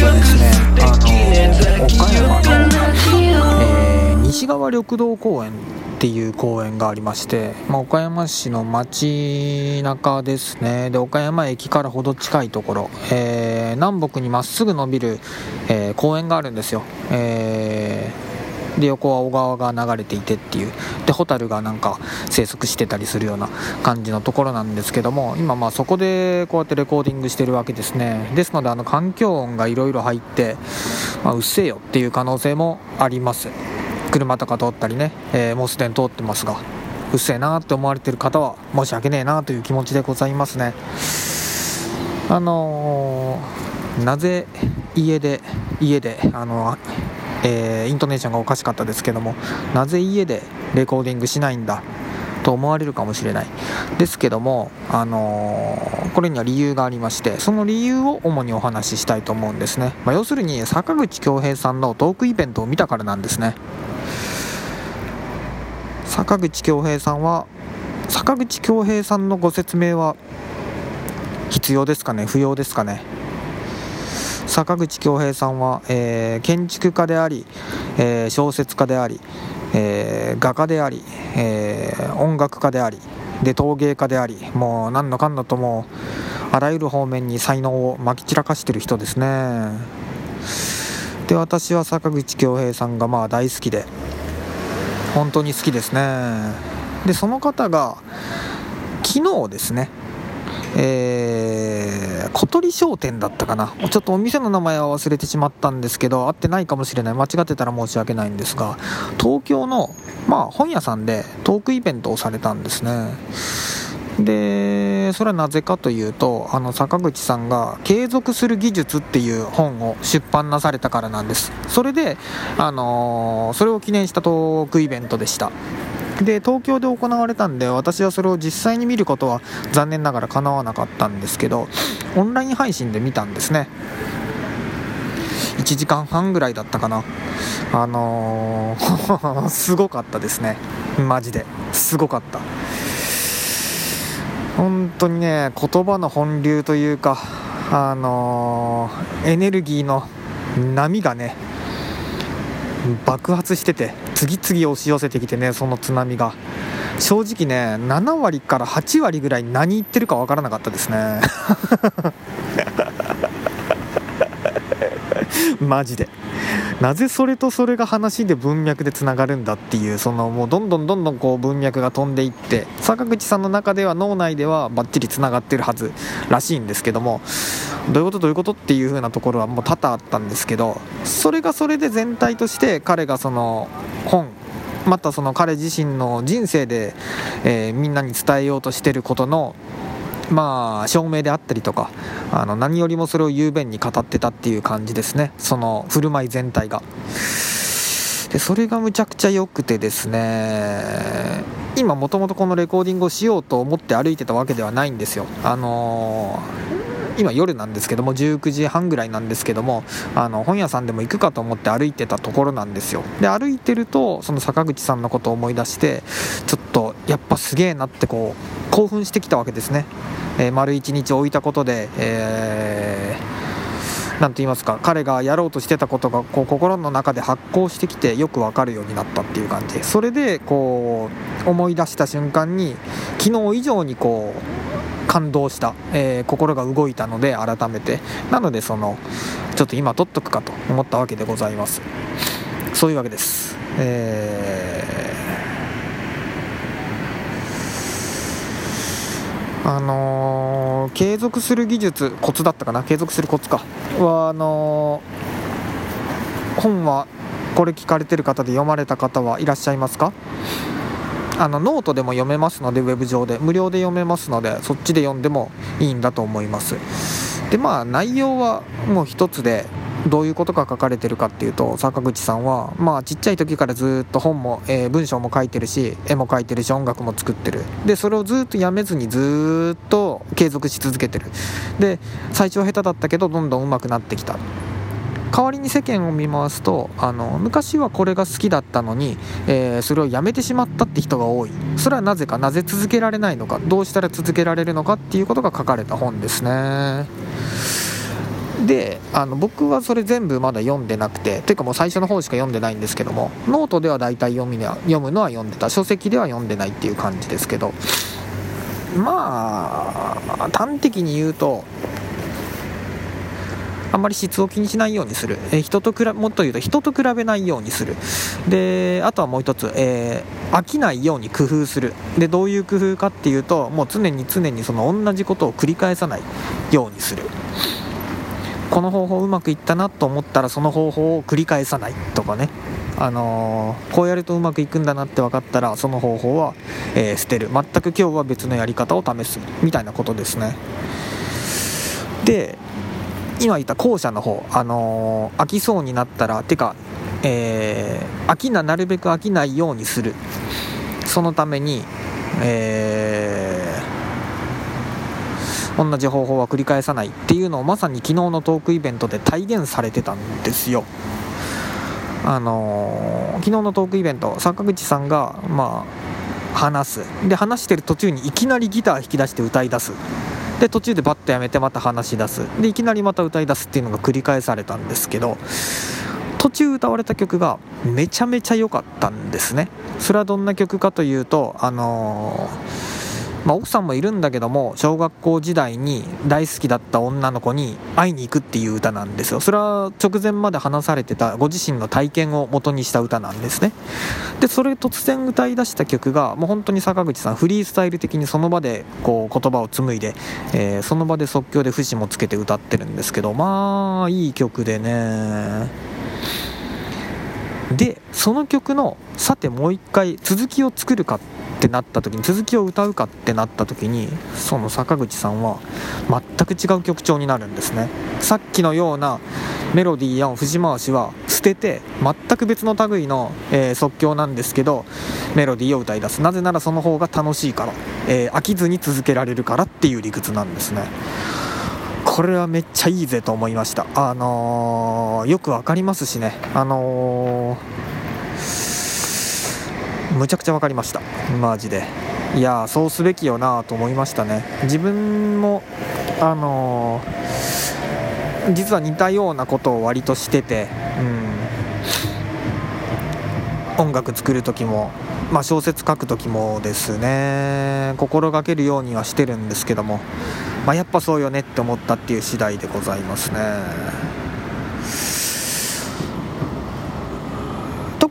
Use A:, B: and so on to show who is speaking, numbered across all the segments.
A: とですね。あの岡山の、えー、西側緑道公園っていう公園がありまして、まあ、岡山市の街中ですね。で岡山駅からほど近いところ、えー、南北にまっすぐ伸びる、えー、公園があるんですよ、えー、で横は小川が流れていてっていう。でホタルがなんか生息してたりするような感じのところなんですけども今まあそこでこうやってレコーディングしてるわけですね。ですのであの環境音がいろいろ入って、まあ、うっせえよっていう可能性もあります。車とか通ったりね、えー、もうすでに通ってますがうっせえなって思われてる方は申し訳ねえなという気持ちでございますね。あのー、なぜ家で家であのえー、イントネーションがおかしかったですけどもなぜ家でレコーディングしないんだ？と思われるかもしれない。ですけども、あのー、これには理由がありましてその理由を主にお話ししたいと思うんですね、まあ、要するに坂口恭平さんのトークイベントを見たからなんですね。坂口恭平さんは坂口恭平さんのご説明は必要ですかね？不要ですかね？坂口恭平さんは、えー、建築家であり、えー、小説家でありえー、画家であり、えー、音楽家でありで陶芸家でありもう何のかんのともあらゆる方面に才能をまき散らかしてる人ですね。で私は坂口恭平さんがまあ大好きで本当に好きですね。でその方が昨日ですねえー、小鳥商店だったかな。ちょっとお店の名前は忘れてしまったんですけど、合ってないかもしれない。間違ってたら申し訳ないんですが、東京の、まあ、本屋さんでトークイベントをされたんですね。で、それはなぜかというと、あの、坂口さんが、継続する技術っていう本を出版なされたからなんです。それで、あの、それを記念したトークイベントでした。で東京で行われたんで私はそれを実際に見ることは残念ながら叶わなかったんですけどオンライン配信で見たんですね。1時間半ぐらいだったかな。あのー すごかったですね。マジで。すごかった。本当にね言葉の本流というかあのー、エネルギーの波がね爆発してて次々押し寄せてきてねその津波が。正直ね7割から8割ぐらい何言ってるか分からなかったですね。マジでなぜそれとそれが話で文脈でつながるんだっていうそのもうどんどんどんどんこう文脈が飛んでいって坂口さんの中では脳内ではバッチリつながってるはずらしいんですけどもどういうことどういうことっていう風なところはもう多々あったんですけどそれがそれで全体として彼がその本またその彼自身の人生で、えー、みんなに伝えようとしてることのまあ、証明であったりとかあの何よりもそれを雄弁に語ってたっていう感じですね。その振る舞い全体が。でそれがむちゃくちゃ良くてですね今もともとこのレコーディングをしようと思って歩いてたわけではないんですよ。あのー今夜なんですけども19時半ぐらいなんですけどもあの本屋さんでも行くかと思って歩いてたところなんですよ。で歩いてるとその坂口さんのことを思い出してちょっとやっぱすげえなってこう興奮してきたわけですね、えー、丸1日置いたことで、えー、と言いますか彼がやろうとしてたことがこう心の中で発酵してきてよくわかるようになったっていう感じ。それでこう思い出した瞬間に昨日以上にこう感動した、えー、心が動いたので改めて。なのでそのちょっと今撮っとくかと思ったわけでございます。そういうわけです。えあのー、継続する技術コツだったかな？継続するコツか。はあのー、本はこれ聞かれてる方で読まれた方はいらっしゃいますか？あのノートでも読めますのでウェブ上で。無料で読めますのでそっちで読んでもいいんだと思います。でまあ内容はもう一つでどういうことが書かれてるかっていうと坂口さんはまあちっちゃい時からずっと本も、えー、文章も書いてるし絵も描いてるし音楽も作ってる。でそれをずっとやめずにずっと継続し続けてる。で最初は下手だったけどどんどん上手くなってきた。代わりに世間を見回すとあの昔はこれが好きだったのに、えー、それをやめてしまったって人が多い。それはなぜかなぜ続けられないのかどうしたら続けられるのかっていうことが書かれた本ですね。であの僕はそれ全部まだ読んでなくてていうかもう最初の方しか読んでないんですけどもノートでは大体読みは読むのは読んでた。書籍では読んでないっていう感じですけど。まあ端的に言うとあんまり質を気にしないようにする、え人と比もっと言うと人と比べないようにする。であとはもう一つ、えー、飽きないように工夫する。でどういう工夫かっていうともう常に常にその同じことを繰り返さないようにする。この方法うまくいったなと思ったらその方法を繰り返さないとかね。あのー、こうやるとうまくいくんだなって分かったらその方法は、えー、捨てる。全く今日は別のやり方を試すみたいなことですね。で今言った後者の方、あのー、飽きそうになったらてか、えー、飽きななるべく飽きないようにする。そのために、えー、同じ方法は繰り返さないっていうのをまさに昨日のトークイベントで体現されてたんですよ。あのー、昨日のトークイベント坂口さんがまあ話す。で話してる途中にいきなりギター弾き出して歌い出す。で途中でバッとやめてまた話し出す。でいきなりまた歌い出すっていうのが繰り返されたんですけど途中歌われた曲がめちゃめちゃ良かったんですね。それはどんな曲かというとあのーまあ、奥さんもいるんだけども小学校時代に大好きだった女の子に会いに行くっていう歌なんですよ。それは直前まで話されてたご自身の体験を元にした歌なんですね。でそれ突然歌い出した曲がもう本当に坂口さんフリースタイル的にその場でこう言葉を紡いで、えー、その場で即興で節もつけて歌ってるんですけどまあいい曲でね。でその曲のさてもう一回続きを作るかってなった時に続きを歌うかってなった時にその坂口さんは全く違う曲調になるんですね。さっきのようなメロディーや節回しは捨てて全く別の類の、えー、即興なんですけどメロディーを歌い出す。なぜならその方が楽しいから、えー、飽きずに続けられるからっていう理屈なんですね。これはめっちゃいいぜと思いました。あのー、よく分かりますしね。あのむちゃくちゃ分かりました。マジで。いやそうすべきよなと思いましたね。自分もあのー、実は似たようなことを割としてて、うん、音楽作る時も、まあ、小説書く時もですね。心がけるようにはしてるんですけども、まあ、やっぱそうよねって思ったっていう次第でございますね。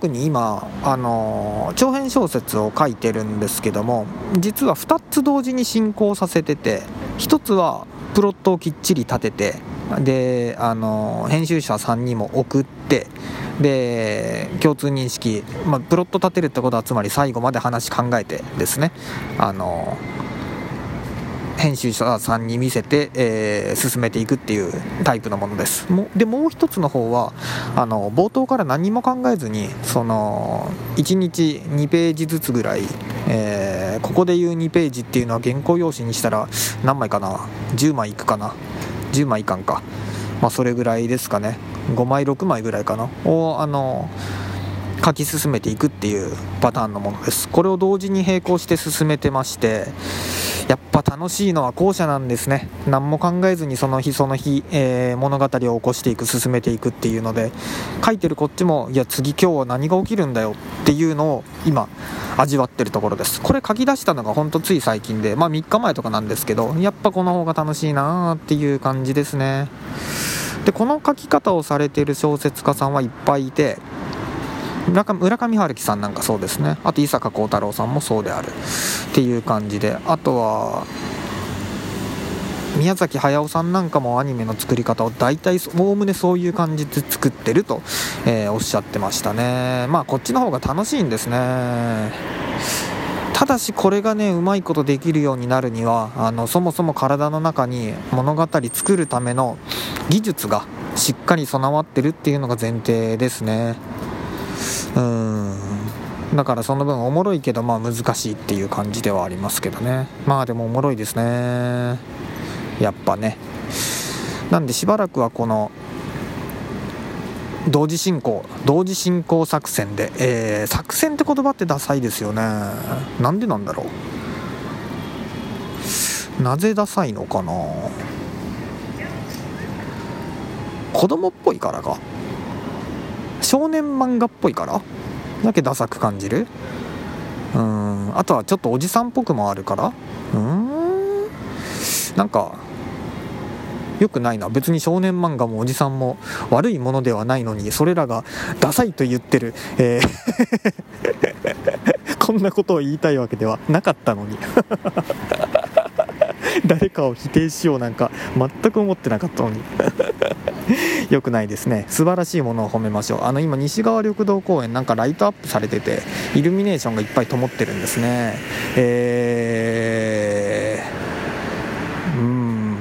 A: 特に今、あの長編小説を書いてるんですけども実は2つ同時に進行させてて1つはプロットをきっちり立ててであの編集者さんにも送ってで共通認識、まあ、プロット立てるってことはつまり最後まで話考えてですねあの編集者さんに見せて、えー、進めていくっていうタイプのものです。もでもう一つの方はあの冒頭から何も考えずにその1日2ページずつぐらい、えー、ここで言う2ページっていうのは原稿用紙にしたら何枚かな？10枚いくかな？10枚いかんか？まあそれぐらいですかね。5枚6枚ぐらいかな？をあの書き進めていくっていうパターンのものです。これを同時に並行して進めてましてぱ楽しいのは後者なんですね。何も考えずにその日その日、えー、物語を起こしていく進めていくっていうので書いてるこっちもいや次今日は何が起きるんだよっていうのを今味わってるところです。これ書き出したのがほんとつい最近でまあ3日前とかなんですけどやっぱこの方が楽しいなーっていう感じですね。でこの書き方をされてる小説家さんはいっぱいいて村上春樹さんなんかそうですね。あと伊坂幸太郎さんもそうであるっていう感じで。あとは宮崎駿さんなんかもアニメの作り方を大体おおむねそういう感じで作ってると、えー、おっしゃってましたね。まあこっちの方が楽しいんですね。ただしこれがねうまいことできるようになるにはあのそもそも体の中に物語作るための技術がしっかり備わってるっていうのが前提ですね。うん。だからその分おもろいけどまあ難しいっていう感じではありますけどね。まあでもおもろいですね。やっぱね。なんでしばらくはこの同時進行同時進行作戦で、えー、作戦って言葉ってダサいですよね。なんでなんだろう。なぜダサいのかな。子供っぽいからか。少年漫画っぽいから？だけダサく感じる？うん。あとはちょっとおじさんっぽくもあるから？うん。なんか良くないな。別に少年漫画もおじさんも悪いものではないのにそれらがダサいと言ってる、えー。こんなことを言いたいわけではなかったのに。誰かを否定しようなんか全く思ってなかったのに。良くないですね。素晴らしいものを褒めましょう。あの今西側緑道公園なんかライトアップされててイルミネーションがいっぱい灯ってるんですね。えー、うん。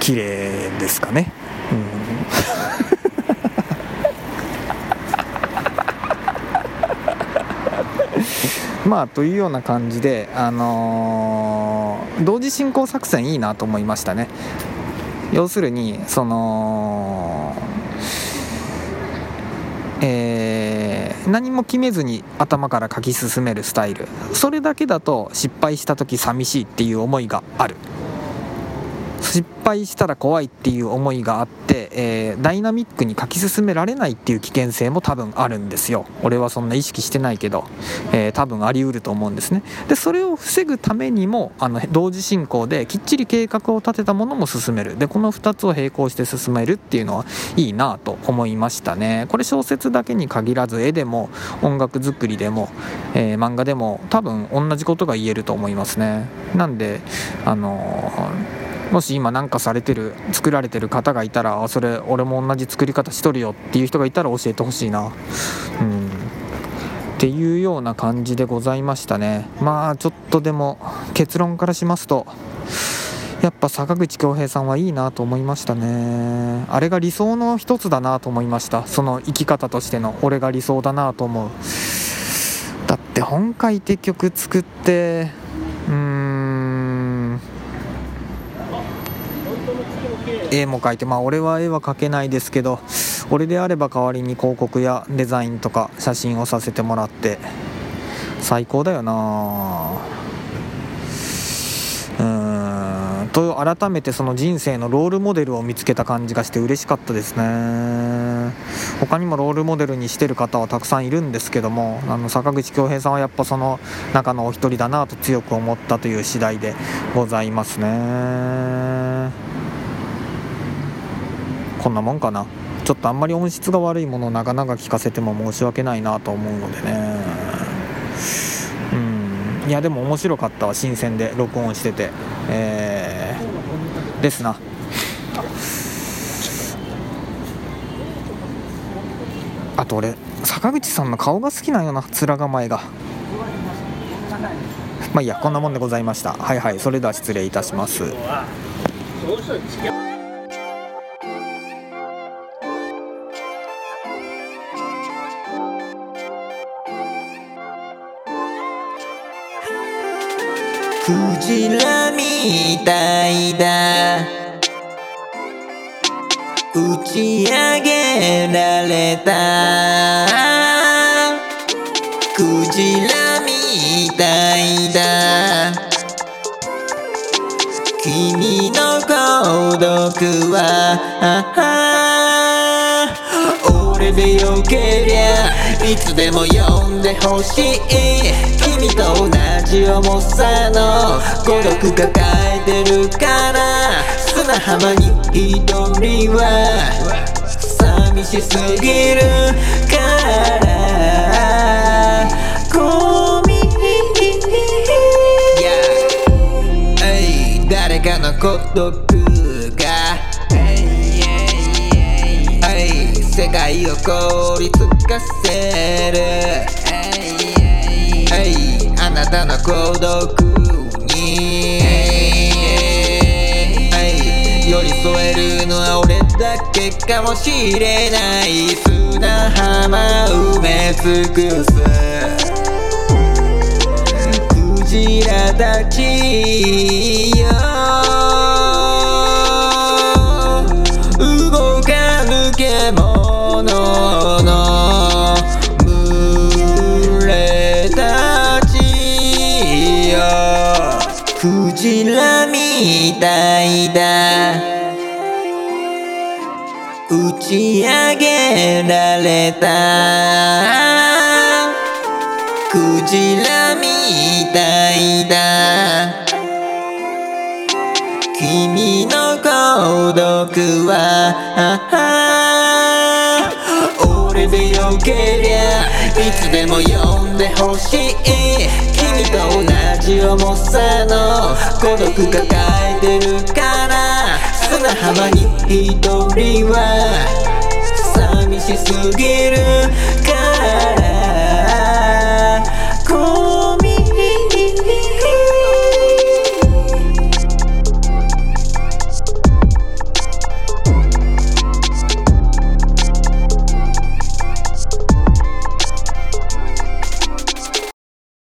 A: 綺麗ですかね。うん。まあというような感じで、あのー、同時進行作戦いいなと思いましたね。要するにそのえー、何も決めずに頭から書き進めるスタイル。それだけだと失敗した時寂しいっていう思いがある。失敗したら怖いっていう思いがあって、えー、ダイナミックに書き進められないっていう危険性も多分あるんですよ。俺はそんな意識してないけど、えー、多分ありうると思うんですね。でそれを防ぐためにもあの同時進行できっちり計画を立てたものも進める。でこの2つを並行して進めるっていうのはいいなと思いましたね。これ小説だけに限らず絵でも音楽作りでも、えー、漫画でも多分同じことが言えると思いますね。なんであのーもし今何かされてる作られてる方がいたらそれ俺も同じ作り方しとるよっていう人がいたら教えてほしいな。うん。っていうような感じでございましたね。まあちょっとでも結論からしますとやっぱ坂口恭平さんはいいなと思いましたね。あれが理想の一つだなと思いました。その生き方としての。俺が理想だなと思う。だって本書いて曲作ってうーん。絵も描いてまあ俺は絵は描けないですけど俺であれば代わりに広告やデザインとか写真をさせてもらって最高だよな。うん。と改めてその人生のロールモデルを見つけた感じがして嬉しかったですね。他にもロールモデルにしてる方はたくさんいるんですけどもあの坂口恭平さんはやっぱその中のお一人だなと強く思ったという次第でございますね。こんなもんかな。ちょっとあんまり音質が悪いものを長々聞かせても申し訳ないなと思うのでね。うん。いやでも面白かったわ新鮮で録音してて。えー、ですな。あと俺坂口さんの顔が好きなんよな面構えが。まあいいやこんなもんでございました。はいはいそれでは失礼いたします。
B: クジラみたいだ。打ち上げられた。クジラみたいだ。君の孤独は。俺でよけりゃいつでも呼んでほしい。君と同じ重さの孤独抱えてるから。砂浜に一人は。寂しすぎるから。ゴミ。誰かの孤独。世界を凍りつかせる。あなたの孤独に。寄り添えるのは俺だけかもしれない。砂浜埋め尽くす。クジラたちよ。クジラみたいだ打ち上げられた。クジラみたいだ君の孤独は俺でよけりゃいつでも呼んでほしい。君と同重さの。孤独抱えてるから。砂浜に一人は。寂しすぎる。